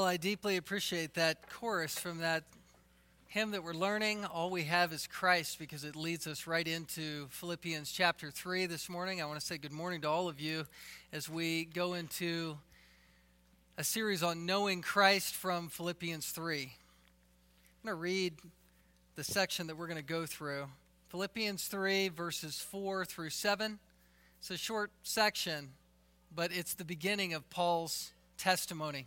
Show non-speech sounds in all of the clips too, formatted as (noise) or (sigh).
Well, I deeply appreciate that chorus from that hymn that we're learning. All we have is Christ because it leads us right into Philippians chapter 3 this morning. I want to say good morning to all of you as we go into a series on knowing Christ from Philippians 3. I'm going to read the section that we're going to go through. Philippians 3, verses 4 through 7. It's a short section, but it's the beginning of Paul's testimony.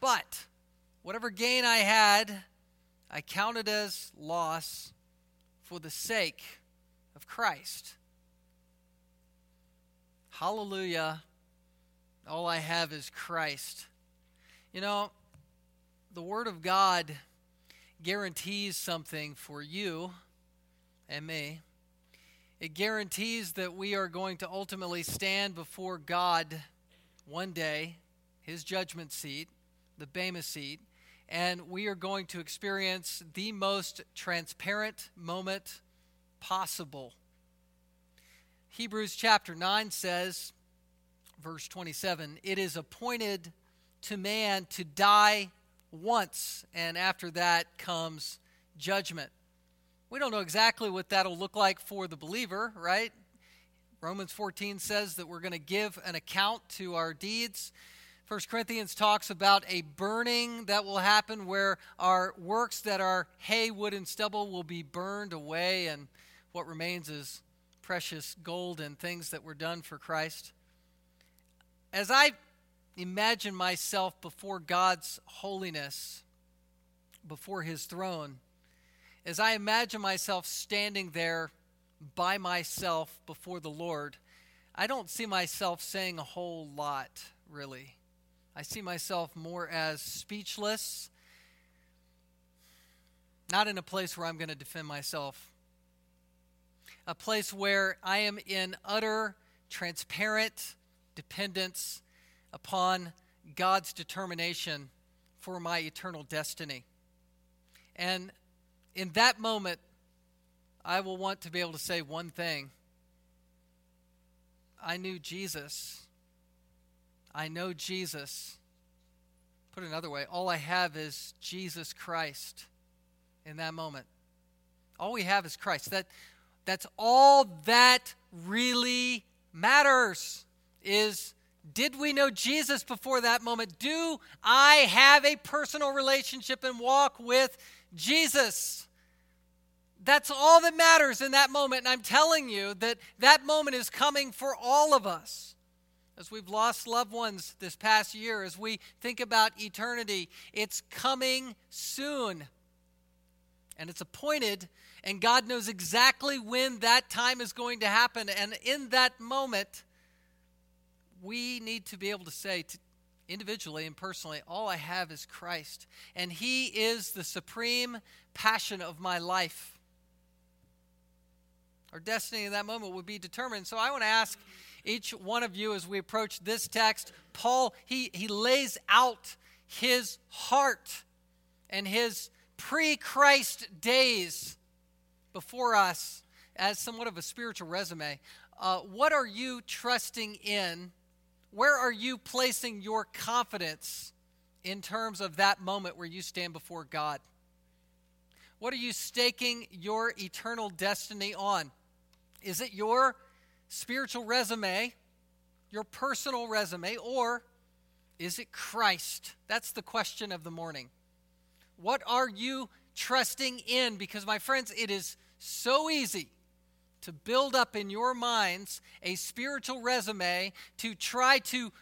But whatever gain I had, I counted as loss for the sake of Christ. Hallelujah. All I have is Christ. You know, the Word of God guarantees something for you and me. It guarantees that we are going to ultimately stand before God one day, His judgment seat, the Bema seat, and we are going to experience the most transparent moment possible. Hebrews chapter 9 says, verse 27, it is appointed to man to die once, and after that comes judgment. We don't know exactly what that'll look like for the believer, right? Romans 14 says that we're going to give an account to our deeds. 1 Corinthians talks about a burning that will happen where our works that are hay, wood, and stubble will be burned away, and what remains is precious gold and things that were done for Christ. As I imagine myself before God's holiness, before His throne, as I imagine myself standing there by myself before the Lord, I don't see myself saying a whole lot, really. I see myself more as speechless, not in a place where I'm going to defend myself, a place where I am in utter, transparent dependence upon God's determination for my eternal destiny. And in that moment, I will want to be able to say one thing I knew Jesus. I know Jesus. Put another way, all I have is Jesus Christ in that moment. All we have is Christ. That, that's all that really matters is did we know Jesus before that moment? Do I have a personal relationship and walk with Jesus? That's all that matters in that moment. And I'm telling you that that moment is coming for all of us. As we've lost loved ones this past year, as we think about eternity, it's coming soon. And it's appointed, and God knows exactly when that time is going to happen. And in that moment, we need to be able to say to, individually and personally, all I have is Christ. And He is the supreme passion of my life. Our destiny in that moment would be determined. So I want to ask each one of you as we approach this text, Paul, he, he lays out his heart and his pre Christ days before us as somewhat of a spiritual resume. Uh, what are you trusting in where are you placing your confidence in terms of that moment where you stand before God? What are you staking your eternal destiny on? Is it your spiritual resume, your personal resume, or is it Christ? That's the question of the morning. What are you trusting in? Because, my friends, it is so easy to build up in your minds a spiritual resume to try to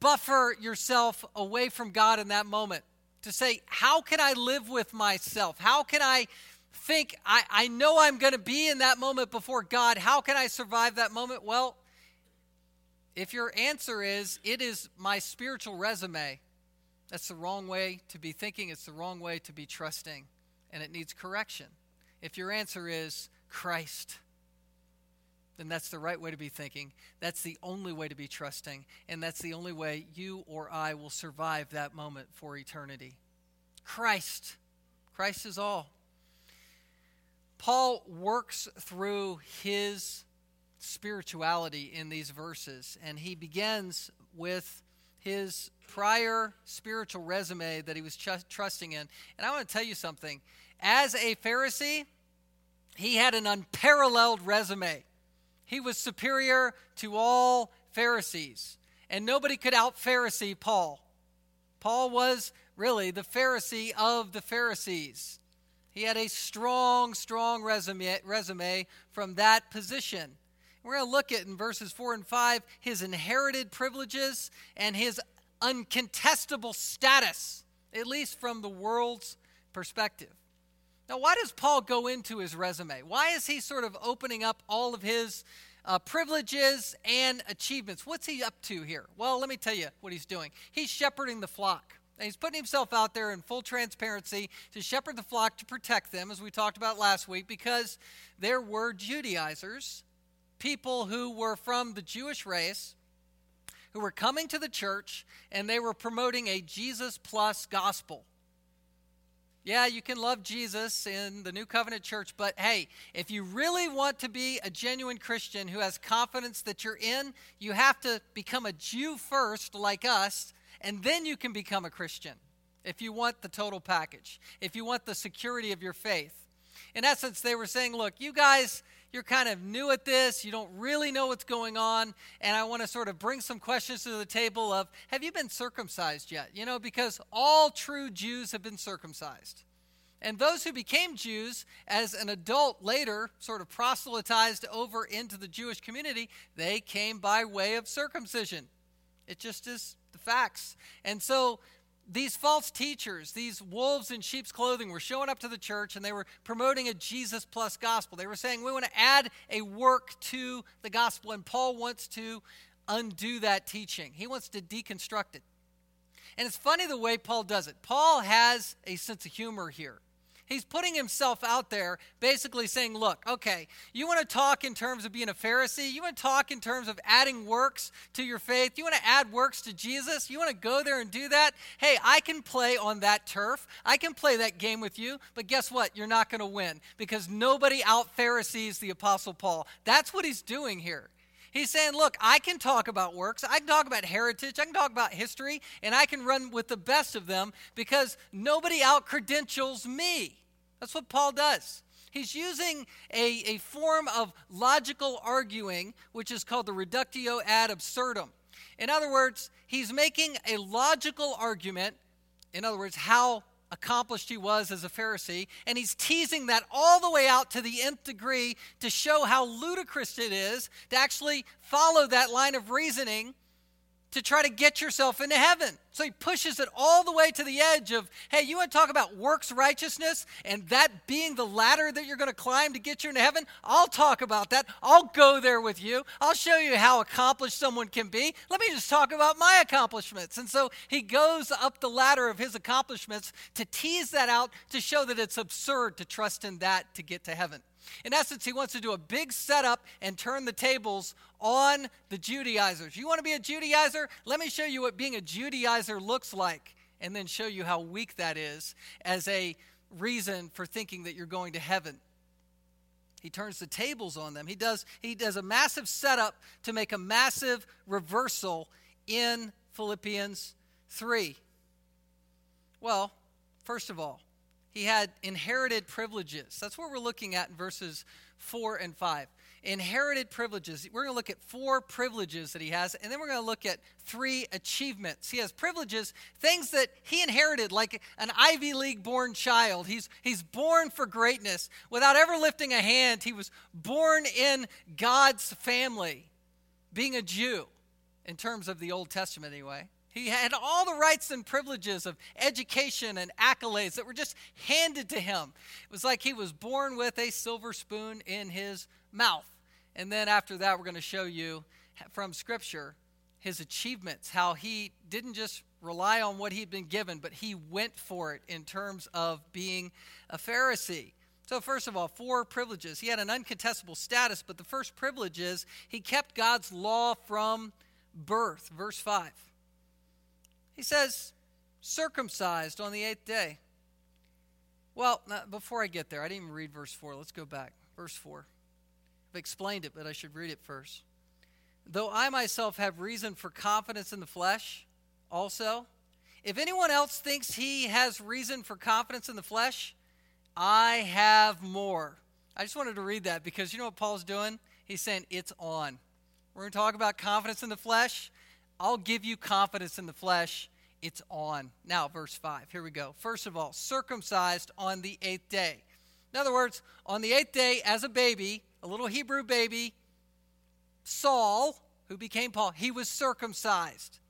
buffer yourself away from God in that moment. To say, how can I live with myself? How can I think, I, I know I'm going to be in that moment before God. How can I survive that moment? Well, if your answer is, it is my spiritual resume, That's the wrong way to be thinking, it's the wrong way to be trusting, and it needs correction. If your answer is Christ, then that's the right way to be thinking. That's the only way to be trusting. And that's the only way you or I will survive that moment for eternity. Christ. Christ is all. Paul works through his spirituality in these verses, and he begins with his prior spiritual resume that he was trusting in. And I want to tell you something. As a Pharisee, he had an unparalleled resume. He was superior to all Pharisees, and nobody could out Pharisee Paul. Paul was really the Pharisee of the Pharisees. He had a strong, strong resume, resume from that position. We're going to look at in verses 4 and 5 his inherited privileges and his uncontestable status, at least from the world's perspective. Now, why does Paul go into his resume? Why is he sort of opening up all of his uh, privileges and achievements? What's he up to here? Well, let me tell you what he's doing. He's shepherding the flock. And he's putting himself out there in full transparency to shepherd the flock to protect them, as we talked about last week, because there were Judaizers, people who were from the Jewish race, who were coming to the church, and they were promoting a Jesus plus gospel. Yeah, you can love Jesus in the New Covenant Church, but hey, if you really want to be a genuine Christian who has confidence that you're in, you have to become a Jew first, like us, and then you can become a Christian if you want the total package, if you want the security of your faith. In essence, they were saying, look, you guys, you're kind of new at this, you don't really know what's going on, and I want to sort of bring some questions to the table of have you been circumcised yet? You know, because all true Jews have been circumcised. And those who became Jews as an adult later, sort of proselytized over into the Jewish community, they came by way of circumcision. It just is the facts. And so these false teachers, these wolves in sheep's clothing, were showing up to the church and they were promoting a Jesus plus gospel. They were saying, We want to add a work to the gospel. And Paul wants to undo that teaching, he wants to deconstruct it. And it's funny the way Paul does it. Paul has a sense of humor here. He's putting himself out there, basically saying, Look, okay, you want to talk in terms of being a Pharisee? You want to talk in terms of adding works to your faith? You want to add works to Jesus? You want to go there and do that? Hey, I can play on that turf. I can play that game with you, but guess what? You're not going to win because nobody out Pharisees the Apostle Paul. That's what he's doing here. He's saying, Look, I can talk about works, I can talk about heritage, I can talk about history, and I can run with the best of them because nobody out credentials me. That's what Paul does. He's using a, a form of logical arguing, which is called the reductio ad absurdum. In other words, he's making a logical argument, in other words, how accomplished he was as a Pharisee, and he's teasing that all the way out to the nth degree to show how ludicrous it is to actually follow that line of reasoning to try to get yourself into heaven. So he pushes it all the way to the edge of, hey, you want to talk about works righteousness and that being the ladder that you're going to climb to get you into heaven? I'll talk about that. I'll go there with you. I'll show you how accomplished someone can be. Let me just talk about my accomplishments. And so he goes up the ladder of his accomplishments to tease that out to show that it's absurd to trust in that to get to heaven. In essence, he wants to do a big setup and turn the tables on the Judaizers. You want to be a Judaizer? Let me show you what being a Judaizer looks like, and then show you how weak that is as a reason for thinking that you're going to heaven. He turns the tables on them. He does, he does a massive setup to make a massive reversal in Philippians 3. Well, first of all, he had inherited privileges. That's what we're looking at in verses 4 and 5. Inherited privileges. We're going to look at four privileges that he has, and then we're going to look at three achievements. He has privileges, things that he inherited, like an Ivy League born child. He's, he's born for greatness without ever lifting a hand. He was born in God's family, being a Jew, in terms of the Old Testament, anyway. He had all the rights and privileges of education and accolades that were just handed to him. It was like he was born with a silver spoon in his mouth. And then after that, we're going to show you from Scripture his achievements, how he didn't just rely on what he'd been given, but he went for it in terms of being a Pharisee. So, first of all, four privileges. He had an uncontestable status, but the first privilege is he kept God's law from birth. Verse 5. He says, circumcised on the eighth day. Well, before I get there, I didn't even read verse 4. Let's go back. Verse 4. Explained it, but I should read it first. Though I myself have reason for confidence in the flesh, also, if anyone else thinks he has reason for confidence in the flesh, I have more. I just wanted to read that because you know what Paul's doing? He's saying it's on. We're going to talk about confidence in the flesh. I'll give you confidence in the flesh. It's on. Now, verse 5. Here we go. First of all, circumcised on the eighth day. In other words, on the eighth day, as a baby, a little Hebrew baby, Saul, who became Paul, he was circumcised.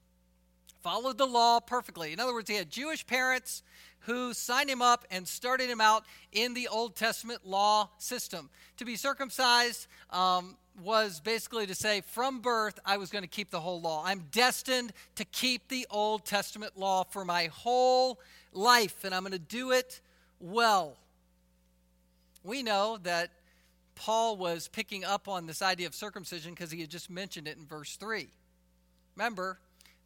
Followed the law perfectly. In other words, he had Jewish parents who signed him up and started him out in the Old Testament law system. To be circumcised um, was basically to say, from birth, I was going to keep the whole law. I'm destined to keep the Old Testament law for my whole life, and I'm going to do it well. We know that Paul was picking up on this idea of circumcision because he had just mentioned it in verse 3. Remember,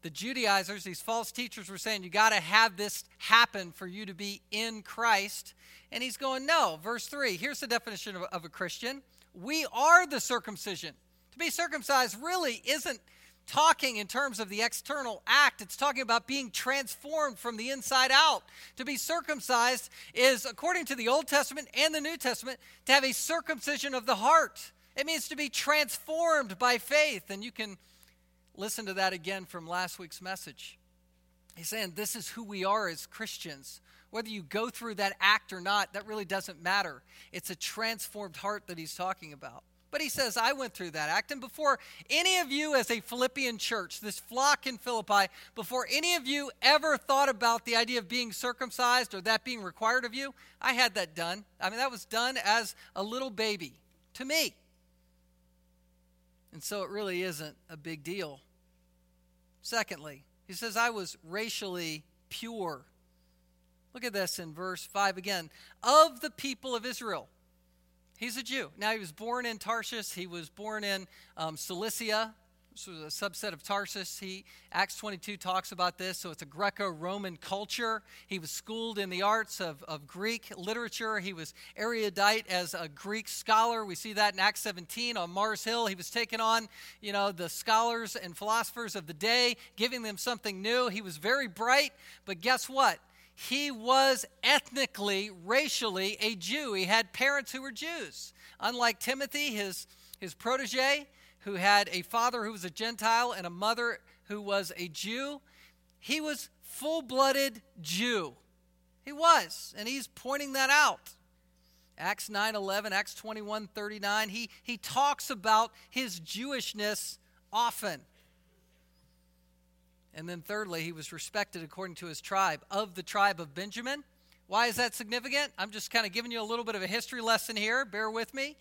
the Judaizers, these false teachers, were saying, You got to have this happen for you to be in Christ. And he's going, No. Verse 3 here's the definition of, of a Christian we are the circumcision. To be circumcised really isn't talking in terms of the external act. It's talking about being transformed from the inside out. To be circumcised is, according to the Old Testament and the New Testament, to have a circumcision of the heart. It means to be transformed by faith. And you can listen to that again from last week's message. He's saying this is who we are as Christians. Whether you go through that act or not, that really doesn't matter. It's a transformed heart that he's talking about. But he says, I went through that act. And before any of you, as a Philippian church, this flock in Philippi, before any of you ever thought about the idea of being circumcised or that being required of you, I had that done. I mean, that was done as a little baby to me. And so it really isn't a big deal. Secondly, he says, I was racially pure. Look at this in verse 5 again. Of the people of Israel. He's a Jew. Now, he was born in Tarshish. He was born in um, Cilicia, this was a subset of Tarsus. He Acts 22 talks about this. So it's a Greco-Roman culture. He was schooled in the arts of, of Greek literature. He was erudite as a Greek scholar. We see that in Acts 17 on Mars Hill. He was taking on, you know, the scholars and philosophers of the day, giving them something new. He was very bright, but guess what? He was ethnically, racially a Jew. He had parents who were Jews. Unlike Timothy, his, his protege, who had a father who was a Gentile and a mother who was a Jew. He was full blooded Jew. He was, and he's pointing that out. Acts 9 11, Acts 21 39, he, he talks about his Jewishness often. And then, thirdly, he was respected according to his tribe, of the tribe of Benjamin. Why is that significant? I'm just kind of giving you a little bit of a history lesson here. Bear with me.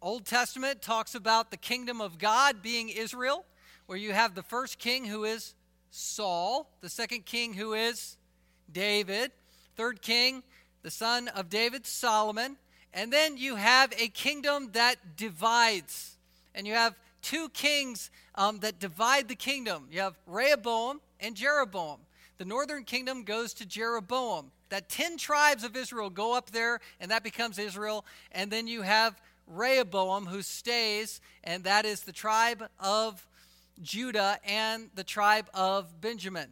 Old Testament talks about the kingdom of God being Israel, where you have the first king who is Saul, the second king who is David, third king, the son of David, Solomon, and then you have a kingdom that divides. And you have two kings um, that divide the kingdom. You have Rehoboam and Jeroboam. The northern kingdom goes to Jeroboam. That 10 tribes of Israel go up there, and that becomes Israel. And then you have Rehoboam who stays, and that is the tribe of Judah and the tribe of Benjamin.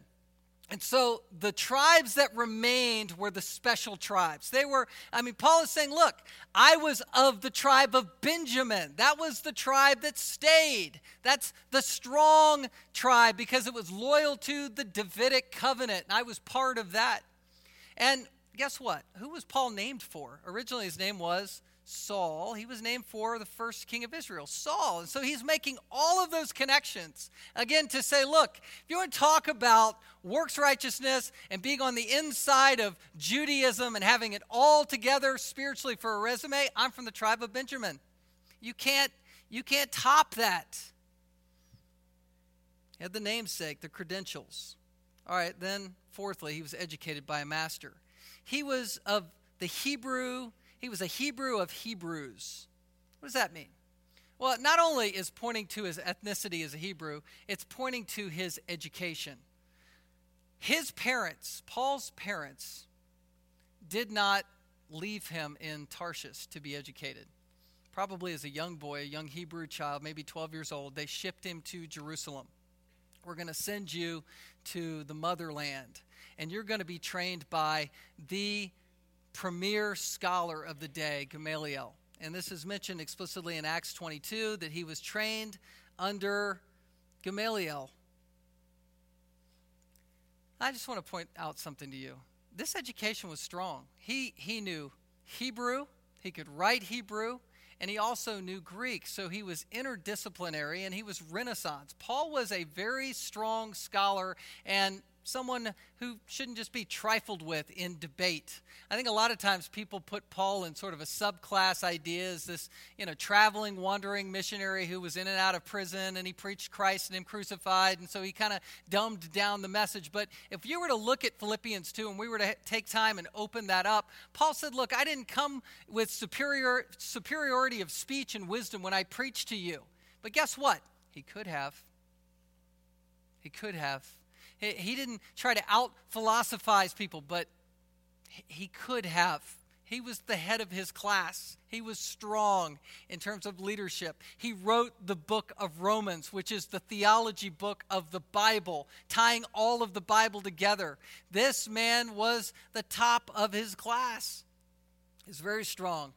And so the tribes that remained were the special tribes. They were, I mean, Paul is saying, look, I was of the tribe of Benjamin. That was the tribe that stayed. That's the strong tribe because it was loyal to the Davidic covenant. And I was part of that. And guess what? Who was Paul named for? Originally, his name was Saul. He was named for the first king of Israel, Saul. And so he's making all of those connections again to say, look, if you want to talk about works righteousness and being on the inside of Judaism and having it all together spiritually for a resume, I'm from the tribe of Benjamin. You can't you can't top that. He had the namesake, the credentials. All right, then, fourthly, he was educated by a master. He was of the Hebrew, he was a Hebrew of Hebrews. What does that mean? Well, not only is pointing to his ethnicity as a Hebrew, it's pointing to his education. His parents, Paul's parents, did not leave him in Tarshish to be educated. Probably as a young boy, a young Hebrew child, maybe 12 years old, they shipped him to Jerusalem. We're going to send you to the motherland, and you're going to be trained by the premier scholar of the day, Gamaliel and this is mentioned explicitly in Acts 22 that he was trained under Gamaliel. I just want to point out something to you. This education was strong. He, he knew Hebrew, he could write Hebrew, and he also knew Greek. So he was interdisciplinary and he was Renaissance. Paul was a very strong scholar and someone who shouldn't just be trifled with in debate. I think a lot of times people put Paul in sort of a subclass idea as this, you know, traveling, wandering missionary who was in and out of prison and he preached Christ and him crucified, and so he kind of dumbed down the message. But if you were to look at Philippians 2 and we were to take time and open that up, Paul said, Look, I didn't come with superior, superiority of speech and wisdom when I preached to you. But guess what? He could have. He could have. He didn't try to out philosophize people, but he could have. He was the head of his class. He was strong in terms of leadership. He wrote the book of Romans, which is the theology book of the Bible, tying all of the Bible together. This man was the top of his class. He's very strong.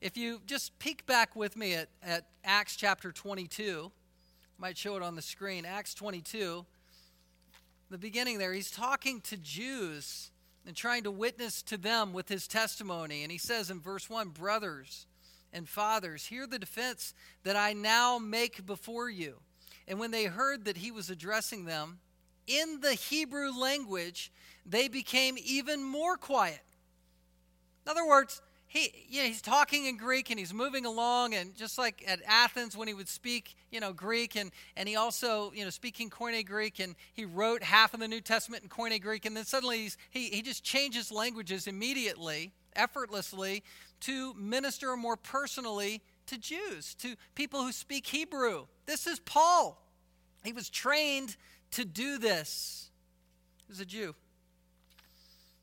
If you just peek back with me at, at Acts chapter 22, I might show it on the screen. Acts 22 the beginning there, he's talking to Jews and trying to witness to them with his testimony. And he says in verse 1 Brothers and fathers, hear the defense that I now make before you. And when they heard that he was addressing them in the Hebrew language, they became even more quiet. In other words, he, you know, he's talking in Greek and he's moving along, and just like at Athens when he would speak, you know, Greek, and, and he also, you know, speaking Koine Greek, and he wrote half of the New Testament in Koine Greek, and then suddenly he, he just changes languages immediately, effortlessly, to minister more personally to Jews, to people who speak Hebrew. This is Paul. He was trained to do this. He was a Jew.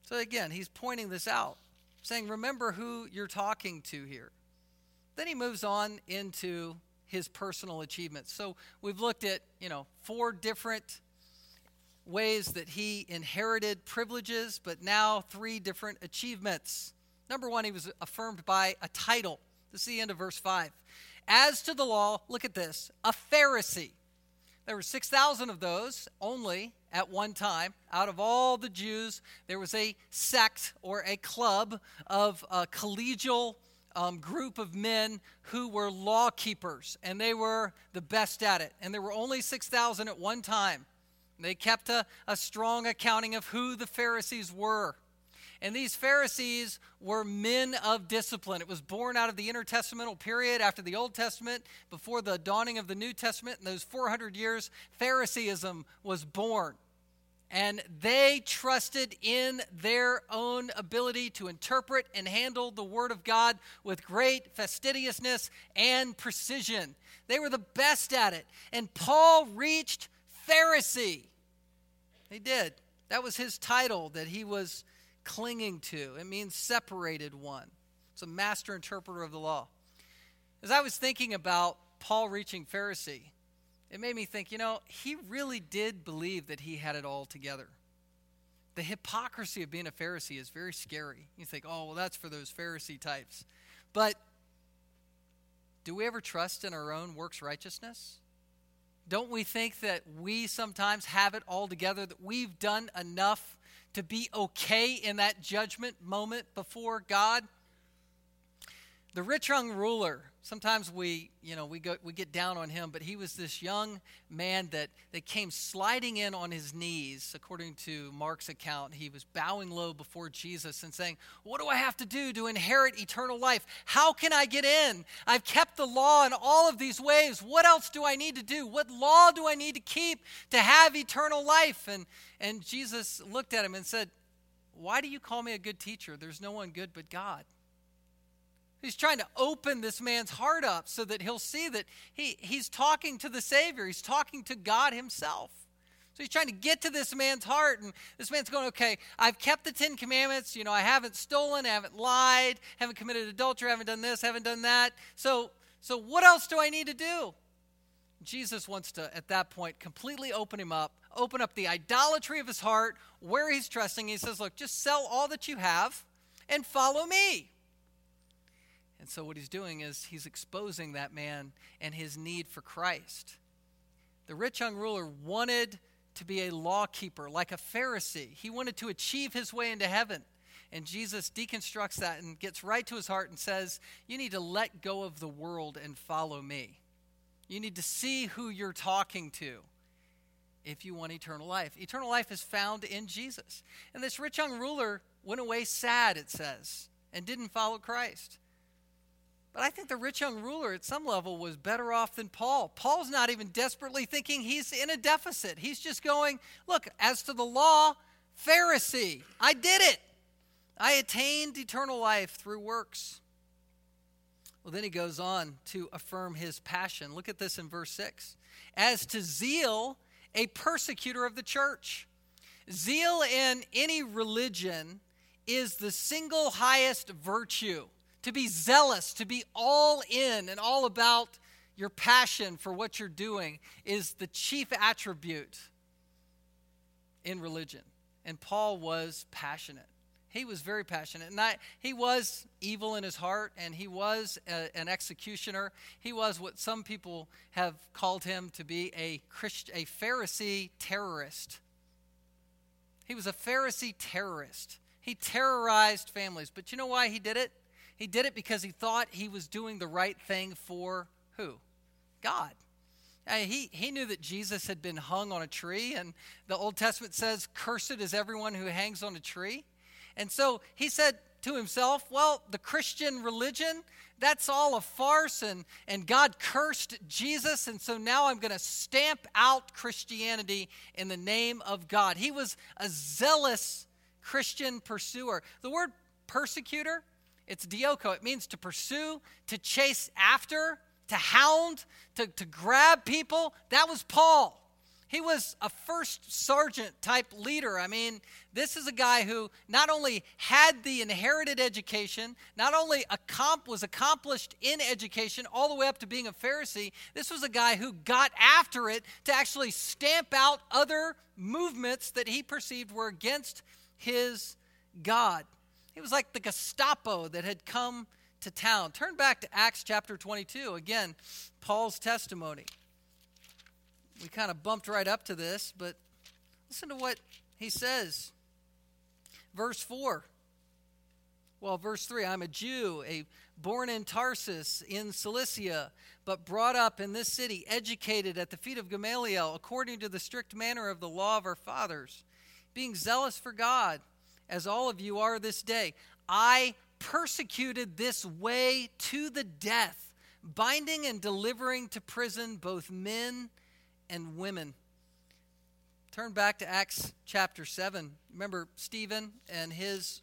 So again, he's pointing this out saying, Remember who you're talking to here. Then he moves on into his personal achievements. So we've looked at, you know, four different ways that he inherited privileges, but now three different achievements. Number one, he was affirmed by a title. This is the end of verse 5. As to the law, look at this a Pharisee. There were 6,000 of those only at one time. Out of all the Jews, there was a sect or a club of a collegial um, group of men who were law keepers, and they were the best at it. And there were only 6,000 at one time. They kept a, a strong accounting of who the Pharisees were. And these Pharisees were men of discipline. It was born out of the intertestamental period after the Old Testament, before the dawning of the New Testament. In those 400 years, Phariseeism was born. And they trusted in their own ability to interpret and handle the Word of God with great fastidiousness and precision. They were the best at it. And Paul reached Pharisee. He did. That was his title that he was clinging to. It means separated one. It's a master interpreter of the law. As I was thinking about Paul reaching Pharisee, it made me think, you know, he really did believe that he had it all together. The hypocrisy of being a Pharisee is very scary. You think, oh, well, that's for those Pharisee types. But do we ever trust in our own works righteousness? Don't we think that we sometimes have it all together, that we've done enough to be okay in that judgment moment before God? The rich young ruler sometimes we you know we go we get down on him but he was this young man that that came sliding in on his knees according to mark's account. He was bowing low before jesus and saying what do i have to do to inherit eternal life? How can i get in? I've kept the law in all of these ways. What else do i need to do? What law do i need to keep to have eternal life? And and jesus looked at him and said why do you call me a good teacher? There's no one good but god He's trying to open this man's heart up so that he'll see that he, he's talking to the Savior. He's talking to God Himself. So he's trying to get to this man's heart, and this man's going, okay, I've kept the Ten Commandments. You know, I haven't stolen, I haven't lied, haven't committed adultery, haven't done this, haven't done that. So, so what else do I need to do? Jesus wants to, at that point, completely open him up, open up the idolatry of his heart, where he's trusting. He says, look, just sell all that you have and follow me. And so, what he's doing is he's exposing that man and his need for Christ. The rich young ruler wanted to be a law keeper, like a Pharisee. He wanted to achieve his way into heaven. And Jesus deconstructs that and gets right to his heart and says, You need to let go of the world and follow me. You need to see who you're talking to if you want eternal life. Eternal life is found in Jesus. And this rich young ruler went away sad, it says, and didn't follow Christ. But I think the rich young ruler at some level was better off than Paul. Paul's not even desperately thinking he's in a deficit. He's just going, look, as to the law, Pharisee, I did it. I attained eternal life through works. Well, then he goes on to affirm his passion. Look at this in verse 6. As to zeal, a persecutor of the church. Zeal in any religion is the single highest virtue to be zealous, to be all in and all about your passion for what you're doing is the chief attribute in religion. And Paul was passionate. He was very passionate. And I, he was evil in his heart, and he was a, an executioner. He was what some people have called him to be a, Christ, a Pharisee terrorist. He was a Pharisee terrorist. He terrorized families. But you know why he did it? He did it because he thought he was doing the right thing for who? God. He, he knew that Jesus had been hung on a tree, and the Old Testament says, Cursed is everyone who hangs on a tree. And so he said to himself, Well, the Christian religion, that's all a farce, and, and God cursed Jesus, and so now I'm going to stamp out Christianity in the name of God. He was a zealous Christian pursuer. The word persecutor, it's dioko. It means to pursue, to chase after, to hound, to, to grab people. That was Paul. He was a first sergeant type leader. I mean, this is a guy who not only had the inherited education, not only was accomplished in education all the way up to being a Pharisee, this was a guy who got after it to actually stamp out other movements that he perceived were against his God. He was like the Gestapo that had come to town. Turn back to Acts chapter 22. Again, Paul's testimony. We kind of bumped right up to this, but listen to what he says. Verse 4. Well, verse 3 I'm a Jew, a born in Tarsus in Cilicia, but brought up in this city, educated at the feet of Gamaliel, according to the strict manner of the law of our fathers, being zealous for God as all of you are this day. I persecuted this way to the death, binding and delivering to prison both men and women. Turn back to Acts chapter 7. Remember Stephen and his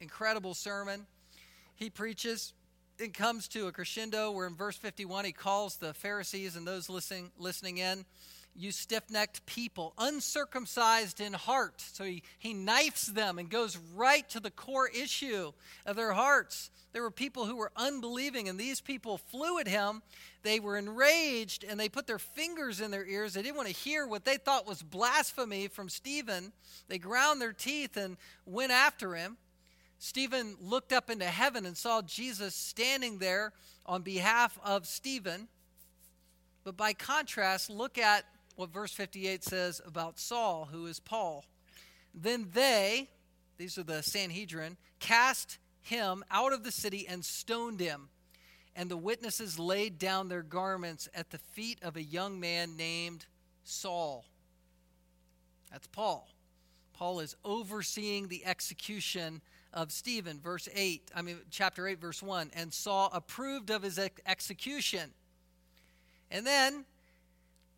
incredible sermon? He preaches. It comes to a crescendo where in verse 51 he calls the Pharisees and those listening, listening in you stiff necked people, uncircumcised in heart. So he, he knifes them and goes right to the core issue of their hearts. There were people who were unbelieving, and these people flew at him. They were enraged and they put their fingers in their ears. They didn't want to hear what they thought was blasphemy from Stephen. They ground their teeth and went after him. Stephen looked up into heaven and saw Jesus standing there on behalf of Stephen. But by contrast, look at what verse 58 says about Saul, who is Paul. Then they, these are the Sanhedrin, cast him out of the city and stoned him. and the witnesses laid down their garments at the feet of a young man named Saul. That's Paul. Paul is overseeing the execution of Stephen, verse 8, I mean, chapter 8, verse 1, and Saul approved of his ex- execution. And then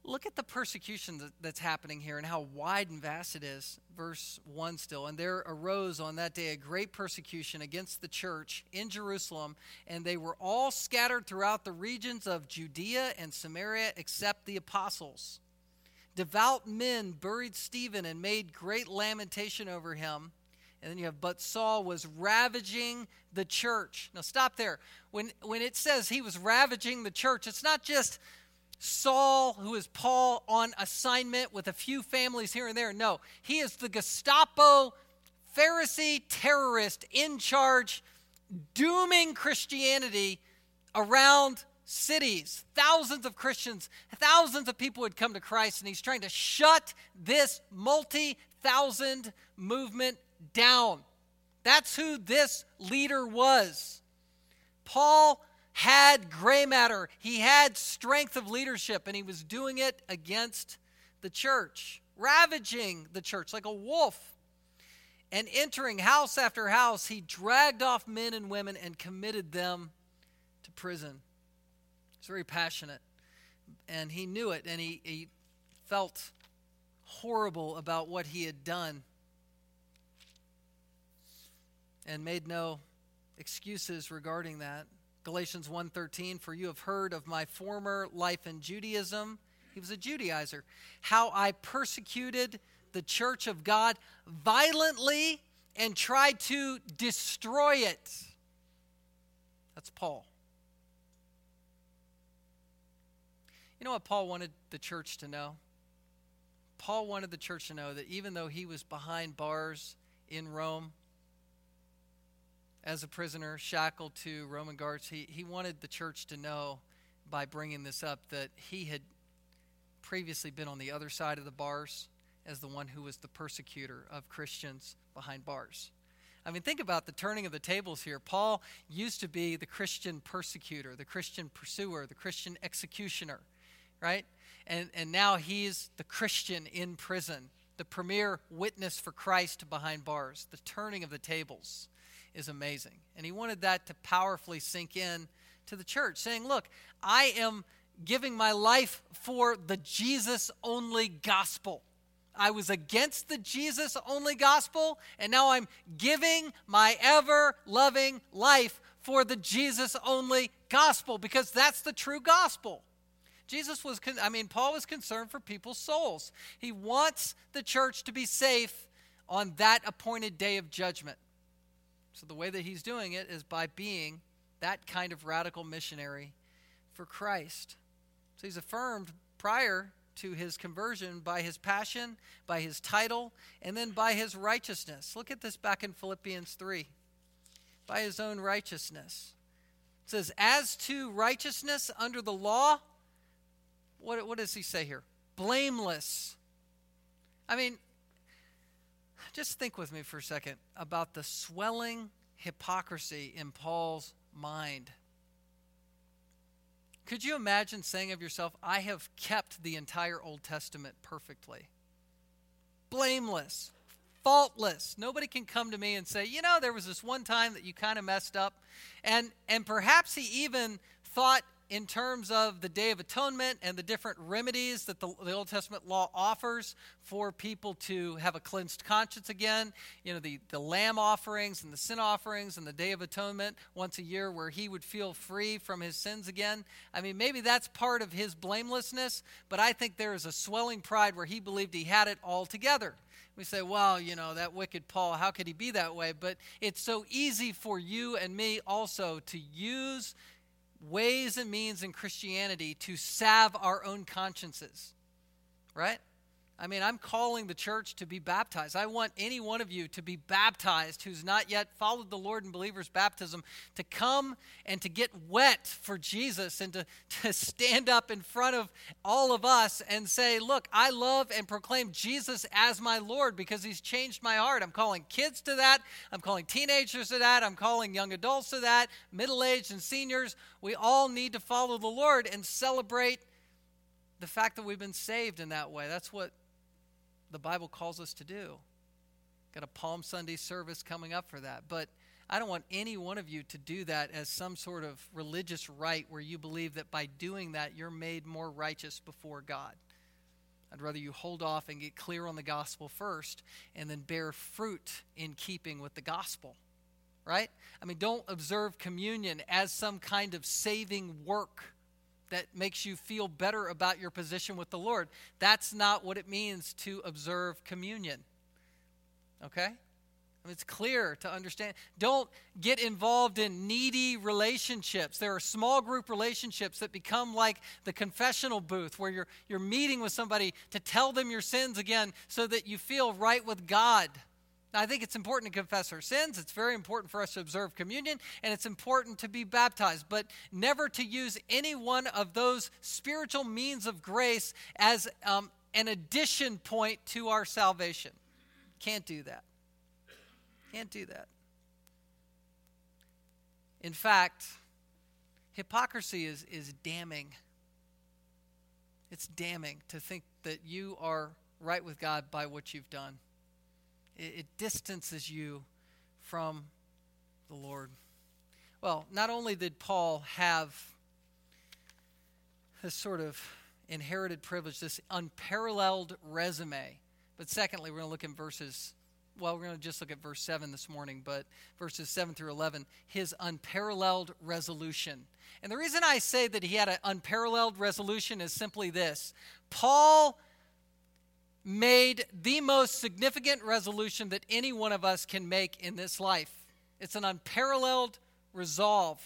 look at the persecution that, that's happening here and how wide and vast it is. Verse 1 still. And there arose on that day a great persecution against the church in Jerusalem, and they were all scattered throughout the regions of Judea and Samaria except the apostles. Devout men buried Stephen and made great lamentation over him. And then you have, but Saul was ravaging the church. Now stop there. When, when it says he was ravaging the church, it's not just Saul, who is Paul, on assignment with a few families here and there. No, he is the Gestapo Pharisee terrorist in charge, dooming Christianity around cities. Thousands of Christians, thousands of people would come to Christ, and he's trying to shut this multi thousand movement down. That's who this leader was. Paul had gray matter, he had strength of leadership, and he was doing it against the church, ravaging the church like a wolf. And entering house after house, he dragged off men and women and committed them to prison. He's very passionate. And he knew it, and he, he felt horrible about what he had done and made no excuses regarding that. Galatians 1:13 for you have heard of my former life in Judaism. He was a Judaizer. How I persecuted the church of God violently and tried to destroy it. That's Paul. You know what Paul wanted the church to know? Paul wanted the church to know that even though he was behind bars in Rome as a prisoner, shackled to Roman guards. He, he wanted the church to know by bringing this up that he had previously been on the other side of the bars as the one who was the persecutor of Christians behind bars. I mean, think about the turning of the tables here. Paul used to be the Christian persecutor, the Christian pursuer, the Christian executioner, right? And, and now he's the Christian in prison, the premier witness for Christ behind bars, the turning of the tables is amazing. And he wanted that to powerfully sink in to the church, saying, Look, I am giving my life for the Jesus only gospel. I was against the Jesus only gospel, and now I'm giving my ever loving life for the Jesus only gospel because that's the true gospel. Jesus was, I mean, Paul was concerned for people's souls. He wants the church to be safe on that appointed day of judgment. So the way that he's doing it is by being that kind of radical missionary for Christ. So he's affirmed prior to his conversion by his passion, by his title, and then by his righteousness. Look at this back in Philippians 3. By his own righteousness. It says, As to righteousness under the law, what, what does he say here? Blameless. I mean, just think with me for a second about the swelling hypocrisy in Paul's mind. Could you imagine saying of yourself, I have kept the entire Old Testament perfectly? Blameless, faultless. Nobody can come to me and say, you know, there was this one time that you kind of messed up. And, and perhaps he even thought in terms of the Day of Atonement and the different remedies that the, the, Old Testament law offers for people to have a cleansed conscience again. You know, the, the lamb offerings and the sin offerings and the Day of Atonement once a year where he would feel free from his sins again. I mean, maybe that's part of his blamelessness, but I think there is a swelling pride where he believed he had it all together. We say, well, you know, that wicked Paul, how could he be that way? But it's so easy for you and me also to use ways and means in Christianity to salve our own consciences. Right? I mean, I'm calling the church to be baptized. I want any one of you to be baptized who's not yet followed the Lord in believer's baptism to come and to get wet for Jesus and to, (laughs) to stand up in front of all of us and say, Look, I love and proclaim Jesus as my Lord because he's changed my heart. I'm calling kids to that. I'm calling teenagers to that. I'm calling young adults to that, middle aged and seniors. We all need to follow the Lord and celebrate the fact that we've been saved in that way. That's what the Bible calls us to do. Got a Palm Sunday service coming up for that. But I don't want any one of you to do that as some sort of religious rite where you believe that by doing that you're made more righteous before God. I'd rather you hold off and get clear on the gospel first and then bear fruit in keeping with the gospel. Right? I mean, don't observe communion as some kind of saving work that makes you feel better about your position with the Lord. That's not what it means to observe communion. Okay? I mean, it's clear to understand. Don't get involved in needy relationships. There are small group relationships that become like the confessional booth where you're, you're meeting with somebody to tell them your sins again so that you feel right with God. I think it's important to confess our sins. It's very important for us to observe communion, and it's important to be baptized, but never to use any one of those spiritual means of grace as um, an addition point to our salvation. Can't do that. Can't do that. In fact, hypocrisy is, is damning. It's damning to think that you are right with God by what you've done. It, it distances you from the Lord. Well, not only did Paul have this sort of inherited privilege, this unparalleled resume, but secondly, we're going to look in verses, well, we're going to just look at verse 7 this morning, but verses 7 through 11, his unparalleled resolution. And the reason I say that he had an unparalleled resolution is simply this Paul made the most significant resolution that any one of us can make in this life. It's an unparalleled resolve,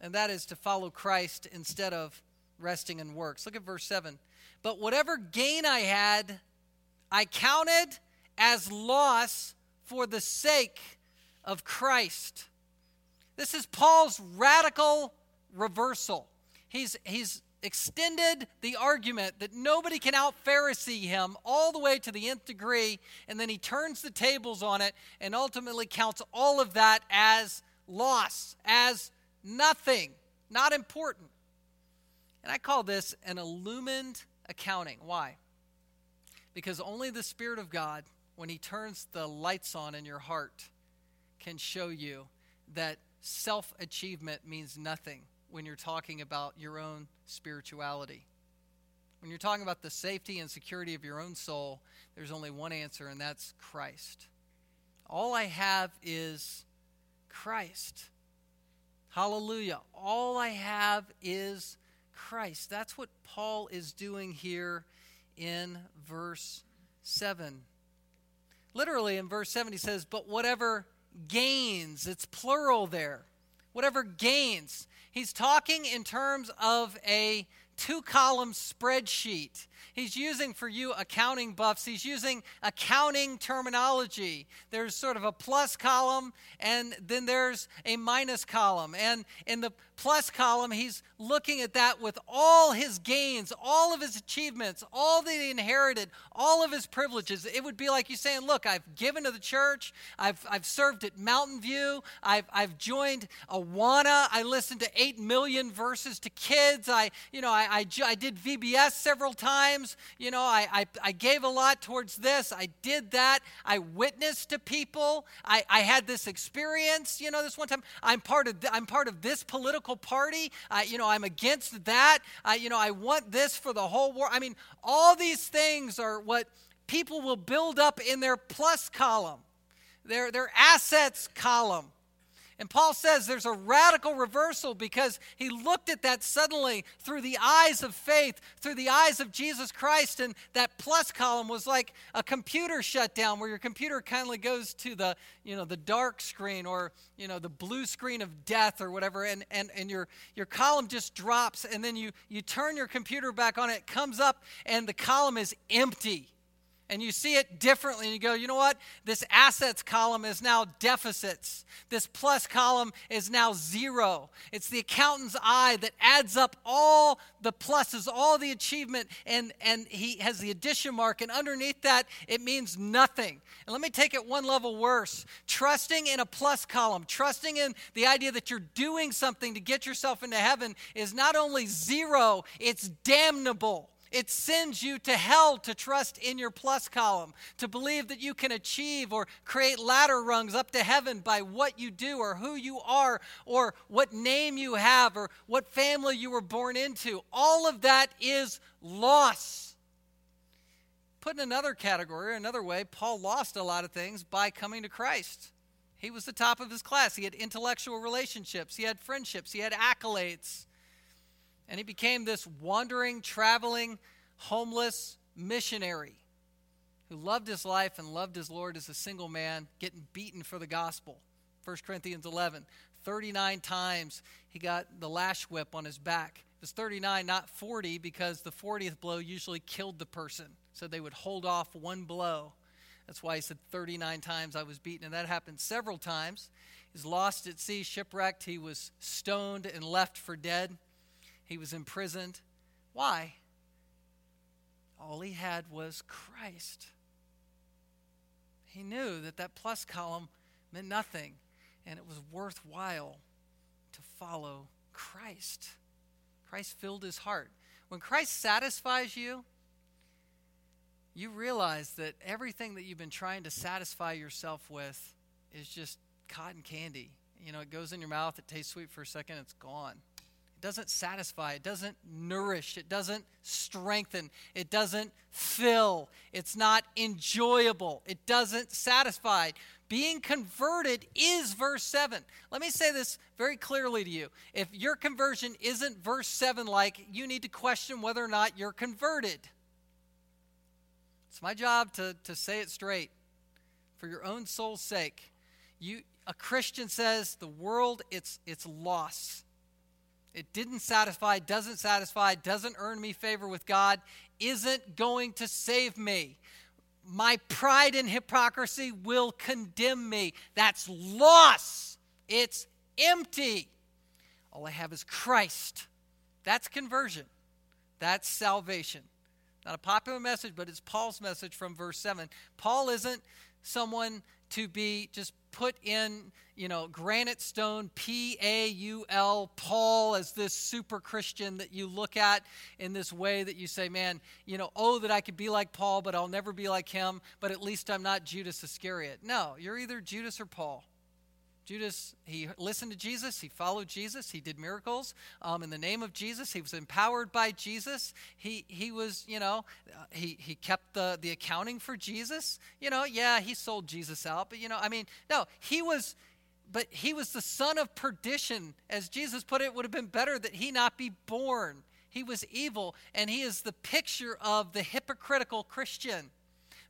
and that is to follow Christ instead of resting in works. Look at verse 7. But whatever gain I had, I counted as loss for the sake of Christ. This is Paul's radical reversal. He's, he's extended the argument that nobody can out Pharisee him all the way to the nth degree, and then he turns the tables on it and ultimately counts all of that as loss, as nothing, not important. And I call this an illumined accounting. Why? Because only the Spirit of God, when He turns the lights on in your heart, can show you that self achievement means nothing when you're talking about your own spirituality. When you're talking about the safety and security of your own soul, there's only one answer, and that's Christ. All I have is Christ. Hallelujah. All I have is Christ. That's what Paul is doing here in verse 7. Literally, in verse 7, he says, But whatever gains, it's plural there. Whatever gains. He's talking in terms of a two column spreadsheet. He's using for you accounting buffs, he's using accounting terminology. There's sort of a plus column, and then there's a minus column. And in the plus column, he's looking at that with all his gains, all of his achievements, all that he inherited, all of his privileges. It would be like you saying, Look, I've given to the church, I've, I've served at Mountain View, I've, I've joined Awana, I listened to 8 million verses to kids, I, you know, I, I, I did VBS several times, you know, I, I, I gave a lot towards this, I did that, I witnessed to people, I, I had this experience, you know, this one time, I'm part of, I'm part of this political party. I, you know, I'm against that. I, you know, I want this for the whole world. I mean, all these things are what people will build up in their plus column, their, their assets column. And Paul says there's a radical reversal because he looked at that suddenly through the eyes of faith, through the eyes of Jesus Christ, and that plus column was like a computer shutdown where your computer kindly goes to the, you know, the dark screen or, you know, the blue screen of death or whatever, and, and, and your, your column just drops, and then you, you turn your computer back on, it comes up, and the column is empty. And you see it differently and you go, you know what? This assets column is now deficits. This plus column is now zero. It's the accountant's eye that adds up all the pluses, all the achievement, and, and he has the addition mark, and underneath that, it means nothing. And let me take it one level worse. Trusting in a plus column, trusting in the idea that you're doing something to get yourself into heaven is not only zero, it's damnable. It sends you to hell to trust in your plus column, to believe that you can achieve or create ladder rungs up to heaven by what you do or who you are or what name you have or what family you were born into. All of that is loss. Put in another category, another way, Paul lost a lot of things by coming to Christ. He was the top of his class. He had intellectual relationships, he had friendships, he had accolades. And he became this wandering, traveling, homeless missionary who loved his life and loved his Lord as a single man, getting beaten for the gospel. 1 Corinthians 11. 39 times he got the lash whip on his back. It was 39, not 40, because the 40th blow usually killed the person. So they would hold off one blow. That's why he said 39 times I was beaten. And that happened several times. He's lost at sea, shipwrecked. He was stoned and left for dead. He was imprisoned. Why? All he had was Christ. He knew that that plus column meant nothing, and it was worthwhile to follow Christ. Christ filled his heart. When Christ satisfies you, you realize that everything that you've been trying to satisfy yourself with is just cotton candy. You know, it goes in your mouth, it tastes sweet for a second, it's gone. It doesn't satisfy, it doesn't nourish, it doesn't strengthen, it doesn't fill, it's not enjoyable, it doesn't satisfy. Being converted is verse 7. Let me say this very clearly to you. If your conversion isn't verse 7 like, you need to question whether or not you're converted. It's my job to, to say it straight for your own soul's sake. You, a Christian says the world, it's, it's loss. It didn't satisfy, doesn't satisfy, doesn't earn me favor with God, isn't going to save me. My pride and hypocrisy will condemn me. That's loss. It's empty. All I have is Christ. That's conversion. That's salvation. Not a popular message, but it's Paul's message from verse 7. Paul isn't someone to be just put in, you know, granite stone, P A U L, Paul, as this super Christian that you look at in this way that you say, man, you know, oh, that I could be like Paul, but I'll never be like him, but at least I'm not Judas Iscariot. No, you're either Judas or Paul. Judas, he listened to Jesus, he followed Jesus, he did miracles um, in the name of Jesus, he was empowered by Jesus, he, he was, you know, uh, he, he kept the, the accounting for Jesus. You know, yeah, he sold Jesus out, but, you know, I mean, no, he was, but he was the son of perdition. As Jesus put it, it would have been better that he not be born. He was evil, and he is the picture of the hypocritical Christian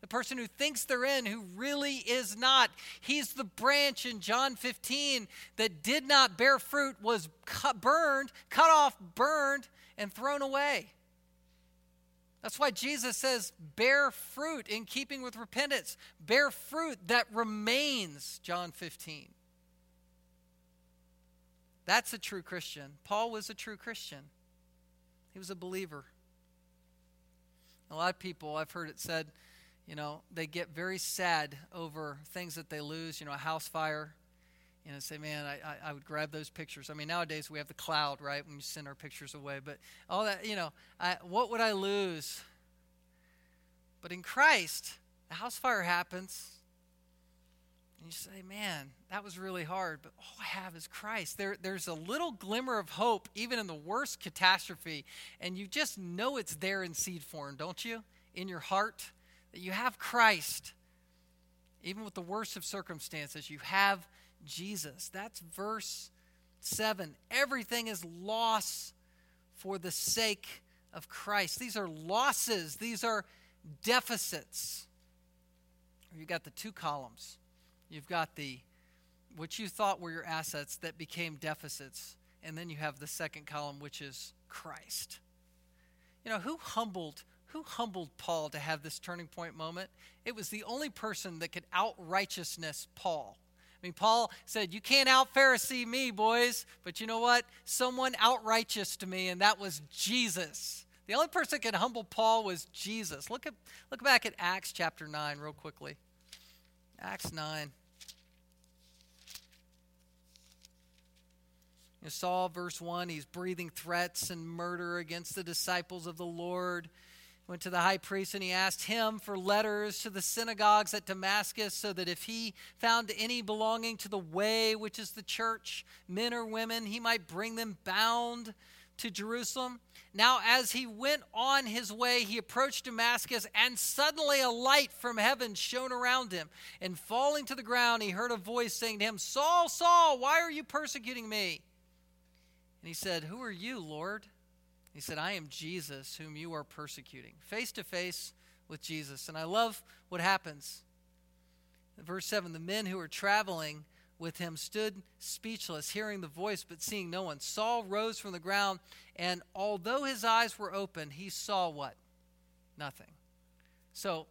the person who thinks they're in, who really is not. He's the branch in John 15 that did not bear fruit, was cut, burned, cut off, burned, and thrown away. That's why Jesus says, bear fruit in keeping with repentance. Bear fruit that remains, John 15. That's a true Christian. Paul was a true Christian, he was a believer. A lot of people, I've heard it said, you know, they get very sad over things that they lose, you know, a house fire. You know, say, man, I, I, would grab those pictures. I mean, nowadays we have the cloud, right, when you send our pictures away. But all that, you know, I, what would I lose? But in Christ, the house fire happens. And you say, man, that was really hard, but all I have is Christ. There, there's a little glimmer of hope, even in the worst catastrophe, and you just know it's there in seed form, don't you? In your heart that you have Christ, even with the worst of circumstances, you have Jesus. That's verse 7. Everything is loss for the sake of Christ. These are losses, these are deficits. You've got the two columns. You've got the what you thought were your assets that became deficits, and then you have the second column, which is Christ. You know, who humbled who humbled Paul to have this turning point moment? It was the only person that could out righteousness Paul. I mean, Paul said, You can't out Pharisee me, boys. But you know what? Someone out righteous to me, and that was Jesus. The only person that could humble Paul was Jesus. Look at look back at Acts chapter 9 real quickly. Acts 9. You saw verse 1, he's breathing threats and murder against the disciples of the Lord went to the high priest and he asked him for letters to the synagogues at Damascus so that if he found any belonging to the way, which is the church, men or women, he might bring them bound to Jerusalem. Now, as he went on his way, he approached Damascus, and suddenly a light from heaven shone around him. And falling to the ground, he heard a voice saying to him, Saul, Saul, why are you persecuting me? And he said, Who are you, Lord? He said, I am Jesus whom you are persecuting. Face to face with Jesus. And I love what happens. verse 7 the men who were traveling with him stood speechless, hearing the voice but seeing no one. Saul rose from the ground, and although his eyes were open, he saw what? Nothing. So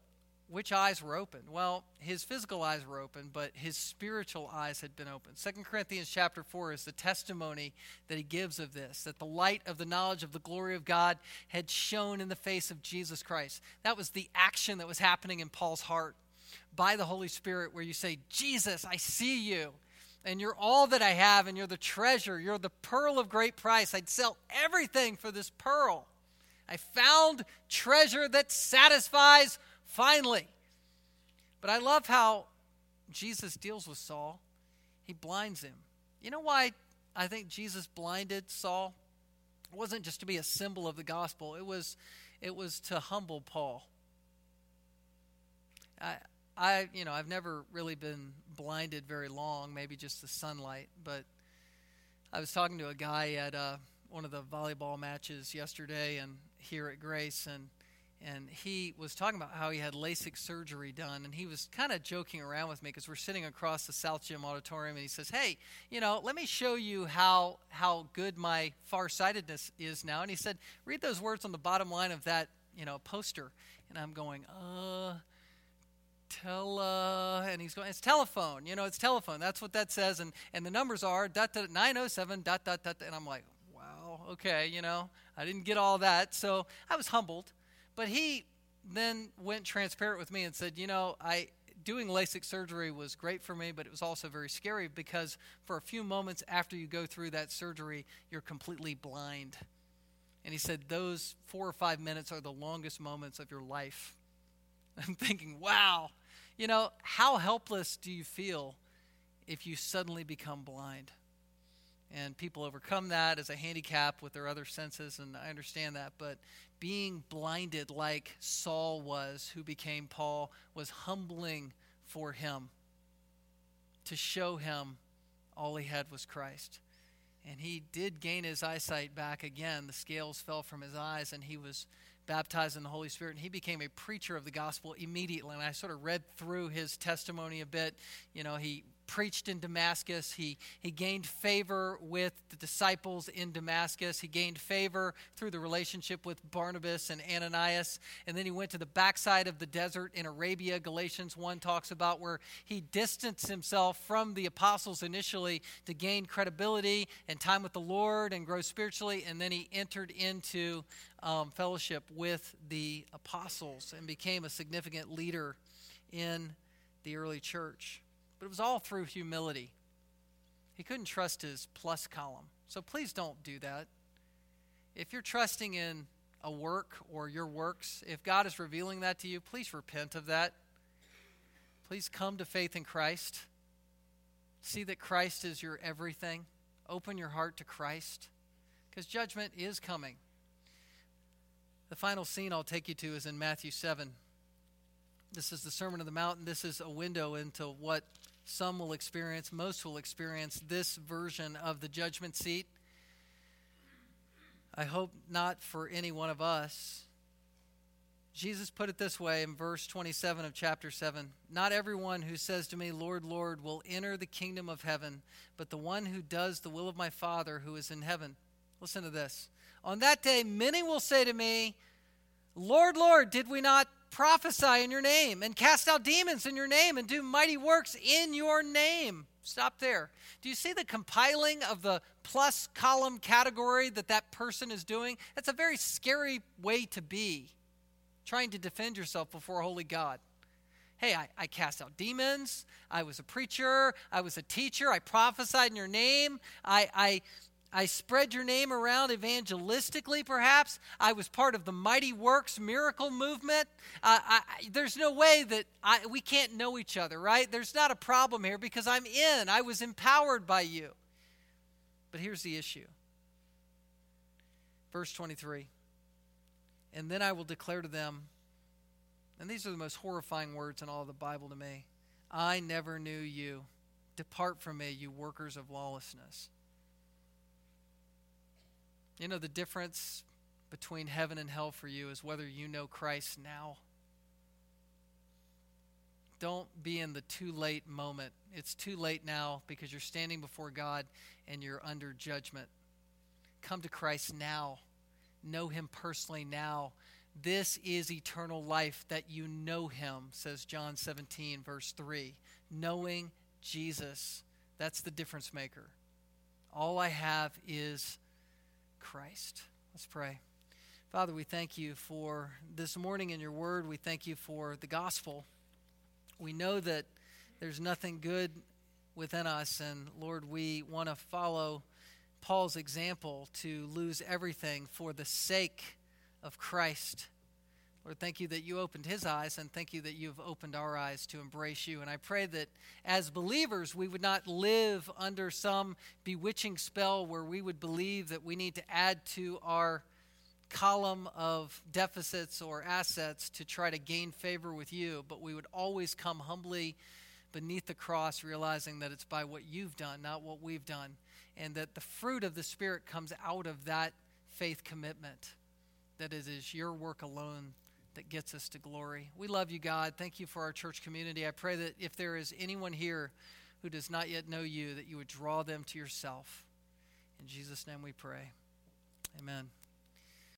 which eyes were open? Well, his physical eyes were open, but his spiritual eyes had been opened. 2 Corinthians chapter 4 is the testimony that he gives of this, that the light of the knowledge of the glory of God had shone in the face of Jesus Christ. That was the action that was happening in Paul's heart by the Holy Spirit, where you say, Jesus, I see you. And you're all that I have, and you're the treasure. You're the pearl of great price. I'd sell everything for this pearl. I found treasure that satisfies Finally. But I love how Jesus deals with Saul. He blinds him. You know why I think Jesus blinded Saul? It wasn't just to be a symbol of the gospel. It was it was to humble Paul. I I you know, I've never really been blinded very long, maybe just the sunlight, but I was talking to a guy at uh, one of the volleyball matches yesterday and here at Grace and and he was talking about how he had LASIK surgery done, and he was kind of joking around with me because we're sitting across the South Gym auditorium, and he says, "Hey, you know, let me show you how how good my farsightedness is now." And he said, "Read those words on the bottom line of that, you know, poster." And I'm going, "Uh." Tele, and he's going, it's telephone, you know, it's telephone. That's what that says. And, and the numbers are dot, dot, 907, dot, dot, dot. And I'm like, wow, okay, you know, I didn't get all that. So I was humbled. But he then went transparent with me and said, You know, I doing LASIK surgery was great for me, but it was also very scary because for a few moments after you go through that surgery, you're completely blind. And he said, Those four or five minutes are the longest moments of your life. (laughs) I'm thinking, wow, you know, how helpless do you feel if you suddenly become blind? And people overcome that as a handicap with their other senses, and I understand that. But being blinded like Saul was, who became Paul, was humbling for him to show him all he had was Christ. And he did gain his eyesight back again. The scales fell from his eyes, and he was baptized in the Holy Spirit, and he became a preacher of the gospel immediately. And I sort of read through his testimony a bit. You know, he preached in Damascus. He, he gained favor with the disciples in Damascus. He gained favor through the relationship with Barnabas and Ananias. And then he went to the backside of the desert in Arabia. Galatians 1 talks about where he distanced himself from the apostles initially to gain credibility and time with the Lord and grow spiritually. And then he entered into um, fellowship with the apostles and became a significant leader in the early church. But it was all through humility. He couldn't trust his plus column. So please don't do that. If you're trusting in a work or your works, if God is revealing that to you, please repent of that. Please come to faith in Christ. See that Christ is your everything. Open your heart to Christ because judgment is coming. The final scene I'll take you to is in Matthew 7. This is the Sermon on the Mount, this is a window into what some will experience, most will experience this version of the judgment seat. I hope not for any one of us. Jesus put it this way in verse 27 of chapter 7 Not everyone who says to me, Lord, Lord, will enter the kingdom of heaven, but the one who does the will of my Father who is in heaven. Listen to this. On that day, many will say to me, Lord, Lord, did we not prophesy in your name and cast out demons in your name and do mighty works in your name? Stop there. Do you see the compiling of the plus column category that that person is doing? That's a very scary way to be, trying to defend yourself before a holy God. Hey, I, I cast out demons. I was a preacher. I was a teacher. I prophesied in your name. I, I I spread your name around evangelistically, perhaps. I was part of the Mighty Works miracle movement. Uh, I, there's no way that I, we can't know each other, right? There's not a problem here because I'm in. I was empowered by you. But here's the issue. Verse 23 And then I will declare to them, and these are the most horrifying words in all the Bible to me I never knew you. Depart from me, you workers of lawlessness. You know, the difference between heaven and hell for you is whether you know Christ now. Don't be in the too late moment. It's too late now because you're standing before God and you're under judgment. Come to Christ now. Know Him personally now. This is eternal life that you know Him, says John 17, verse 3. Knowing Jesus. That's the difference maker. All I have is Christ. Let's pray. Father, we thank you for this morning in your word. We thank you for the gospel. We know that there's nothing good within us, and Lord, we want to follow Paul's example to lose everything for the sake of Christ. Lord, thank you that you opened his eyes, and thank you that you've opened our eyes to embrace you. And I pray that as believers, we would not live under some bewitching spell where we would believe that we need to add to our column of deficits or assets to try to gain favor with you, but we would always come humbly beneath the cross, realizing that it's by what you've done, not what we've done, and that the fruit of the Spirit comes out of that faith commitment, that it is your work alone that gets us to glory. We love you, God. Thank you for our church community. I pray that if there is anyone here who does not yet know you, that you would draw them to yourself. In Jesus' name we pray. Amen.